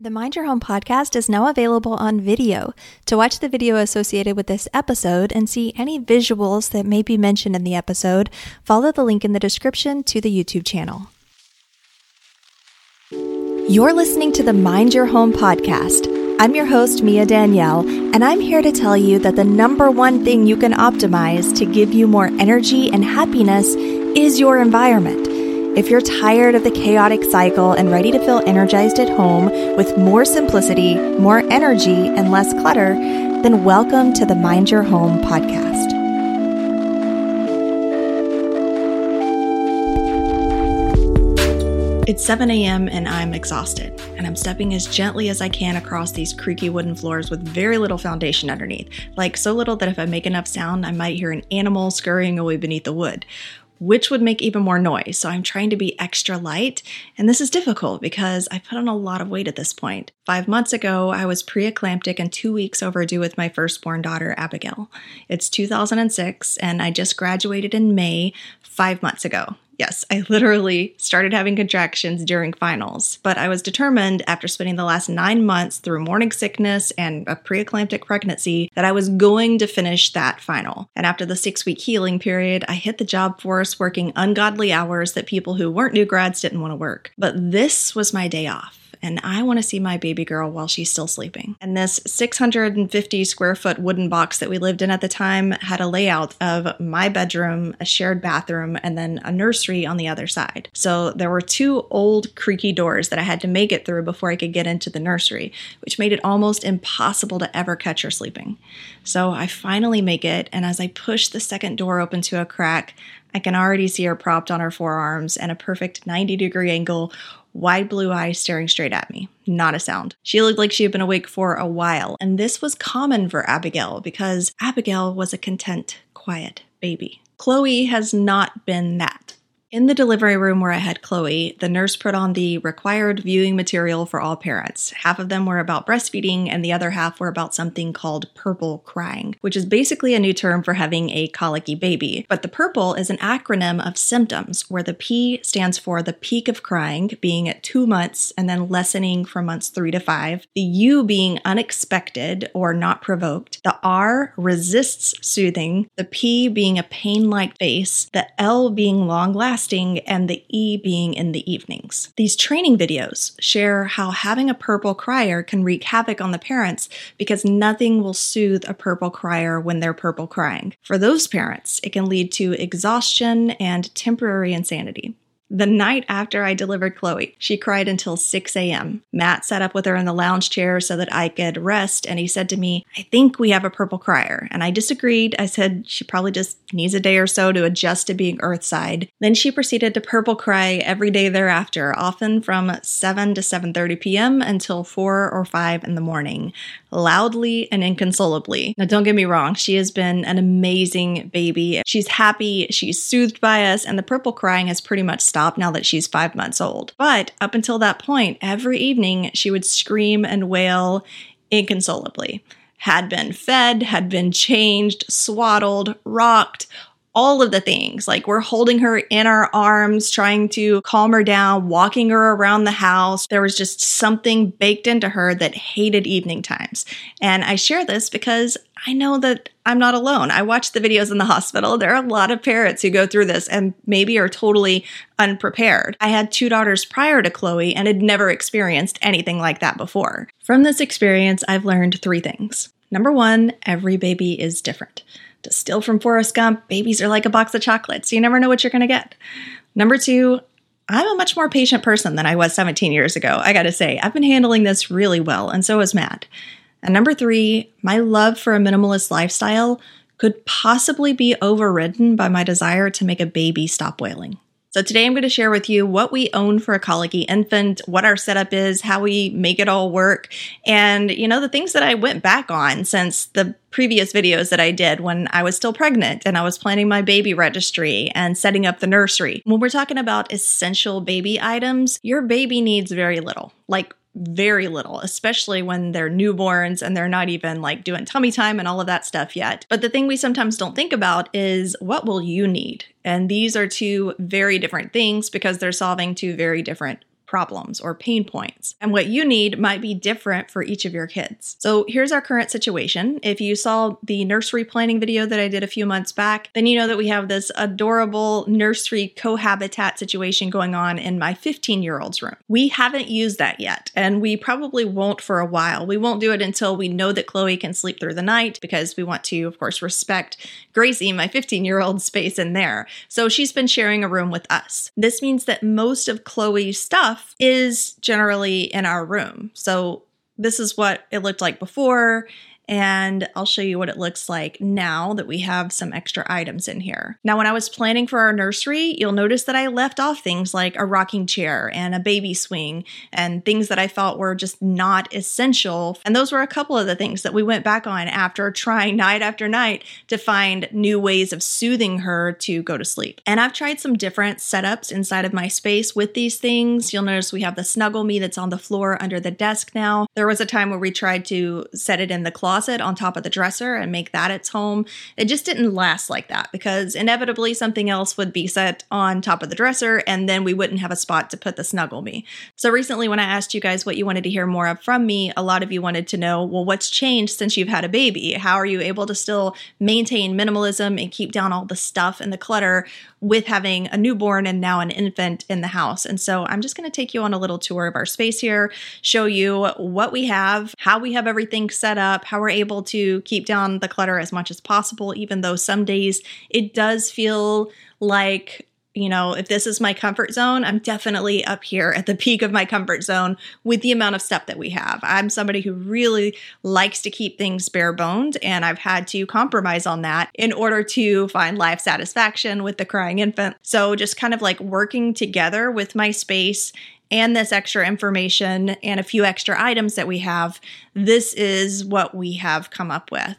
The Mind Your Home podcast is now available on video. To watch the video associated with this episode and see any visuals that may be mentioned in the episode, follow the link in the description to the YouTube channel. You're listening to the Mind Your Home podcast. I'm your host, Mia Danielle, and I'm here to tell you that the number one thing you can optimize to give you more energy and happiness is your environment. If you're tired of the chaotic cycle and ready to feel energized at home with more simplicity, more energy, and less clutter, then welcome to the Mind Your Home podcast. It's 7 a.m. and I'm exhausted, and I'm stepping as gently as I can across these creaky wooden floors with very little foundation underneath. Like, so little that if I make enough sound, I might hear an animal scurrying away beneath the wood which would make even more noise. So I'm trying to be extra light. And this is difficult because I put on a lot of weight at this point. Five months ago, I was preeclamptic and two weeks overdue with my firstborn daughter, Abigail. It's 2006, and I just graduated in May, five months ago. Yes, I literally started having contractions during finals, but I was determined after spending the last nine months through morning sickness and a preeclamptic pregnancy that I was going to finish that final. And after the six week healing period, I hit the job force working ungodly hours that people who weren't new grads didn't want to work. But this was my day off and I want to see my baby girl while she's still sleeping. And this 650 square foot wooden box that we lived in at the time had a layout of my bedroom, a shared bathroom, and then a nursery on the other side. So there were two old creaky doors that I had to make it through before I could get into the nursery, which made it almost impossible to ever catch her sleeping. So I finally make it, and as I push the second door open to a crack, I can already see her propped on her forearms and a perfect 90 degree angle wide blue eyes staring straight at me. Not a sound. She looked like she had been awake for a while, and this was common for Abigail because Abigail was a content, quiet baby. Chloe has not been that. In the delivery room where I had Chloe, the nurse put on the required viewing material for all parents. Half of them were about breastfeeding, and the other half were about something called purple crying, which is basically a new term for having a colicky baby. But the purple is an acronym of symptoms, where the P stands for the peak of crying, being at two months and then lessening from months three to five, the U being unexpected or not provoked, the R resists soothing, the P being a pain like face, the L being long lasting fasting and the E being in the evenings. These training videos share how having a purple crier can wreak havoc on the parents because nothing will soothe a purple crier when they're purple crying. For those parents, it can lead to exhaustion and temporary insanity. The night after I delivered Chloe, she cried until 6 a.m. Matt sat up with her in the lounge chair so that I could rest, and he said to me, I think we have a purple crier. And I disagreed. I said she probably just needs a day or so to adjust to being earthside. Then she proceeded to purple cry every day thereafter, often from 7 to 7:30 p.m. until 4 or 5 in the morning, loudly and inconsolably. Now don't get me wrong, she has been an amazing baby. She's happy, she's soothed by us, and the purple crying has pretty much stopped now that she's five months old. But up until that point, every evening she would scream and wail inconsolably. Had been fed, had been changed, swaddled, rocked, all of the things. Like we're holding her in our arms, trying to calm her down, walking her around the house. There was just something baked into her that hated evening times. And I share this because I know that I'm not alone. I watch the videos in the hospital. There are a lot of parents who go through this and maybe are totally unprepared. I had two daughters prior to Chloe and had never experienced anything like that before. From this experience, I've learned three things. Number one, every baby is different. To steal from Forrest Gump, babies are like a box of chocolates. You never know what you're going to get. Number two, I'm a much more patient person than I was 17 years ago. I gotta say, I've been handling this really well, and so has Matt. And number three, my love for a minimalist lifestyle could possibly be overridden by my desire to make a baby stop wailing. So, today I'm going to share with you what we own for a colicky infant, what our setup is, how we make it all work, and, you know, the things that I went back on since the previous videos that I did when I was still pregnant and I was planning my baby registry and setting up the nursery. When we're talking about essential baby items, your baby needs very little, like very little, especially when they're newborns and they're not even like doing tummy time and all of that stuff yet. But the thing we sometimes don't think about is what will you need? And these are two very different things because they're solving two very different problems or pain points. And what you need might be different for each of your kids. So here's our current situation. If you saw the nursery planning video that I did a few months back, then you know that we have this adorable nursery cohabitat situation going on in my 15 year old's room. We haven't used that yet, and we probably won't for a while. We won't do it until we know that Chloe can sleep through the night because we want to, of course, respect Gracie, my 15 year old, space in there. So she's been sharing a room with us. This means that most of Chloe's stuff is generally in our room. So this is what it looked like before and I'll show you what it looks like now that we have some extra items in here. Now, when I was planning for our nursery, you'll notice that I left off things like a rocking chair and a baby swing and things that I felt were just not essential. And those were a couple of the things that we went back on after trying night after night to find new ways of soothing her to go to sleep. And I've tried some different setups inside of my space with these things. You'll notice we have the Snuggle Me that's on the floor under the desk now. There was a time where we tried to set it in the closet closet on top of the dresser and make that its home. It just didn't last like that because inevitably something else would be set on top of the dresser and then we wouldn't have a spot to put the snuggle me. So recently, when I asked you guys what you wanted to hear more of from me, a lot of you wanted to know, well, what's changed since you've had a baby? How are you able to still maintain minimalism and keep down all the stuff and the clutter with having a newborn and now an infant in the house. And so I'm just going to take you on a little tour of our space here, show you what we have, how we have everything set up, how we're able to keep down the clutter as much as possible, even though some days it does feel like you know, if this is my comfort zone, I'm definitely up here at the peak of my comfort zone with the amount of stuff that we have. I'm somebody who really likes to keep things bare boned, and I've had to compromise on that in order to find life satisfaction with the crying infant. So, just kind of like working together with my space and this extra information and a few extra items that we have, this is what we have come up with.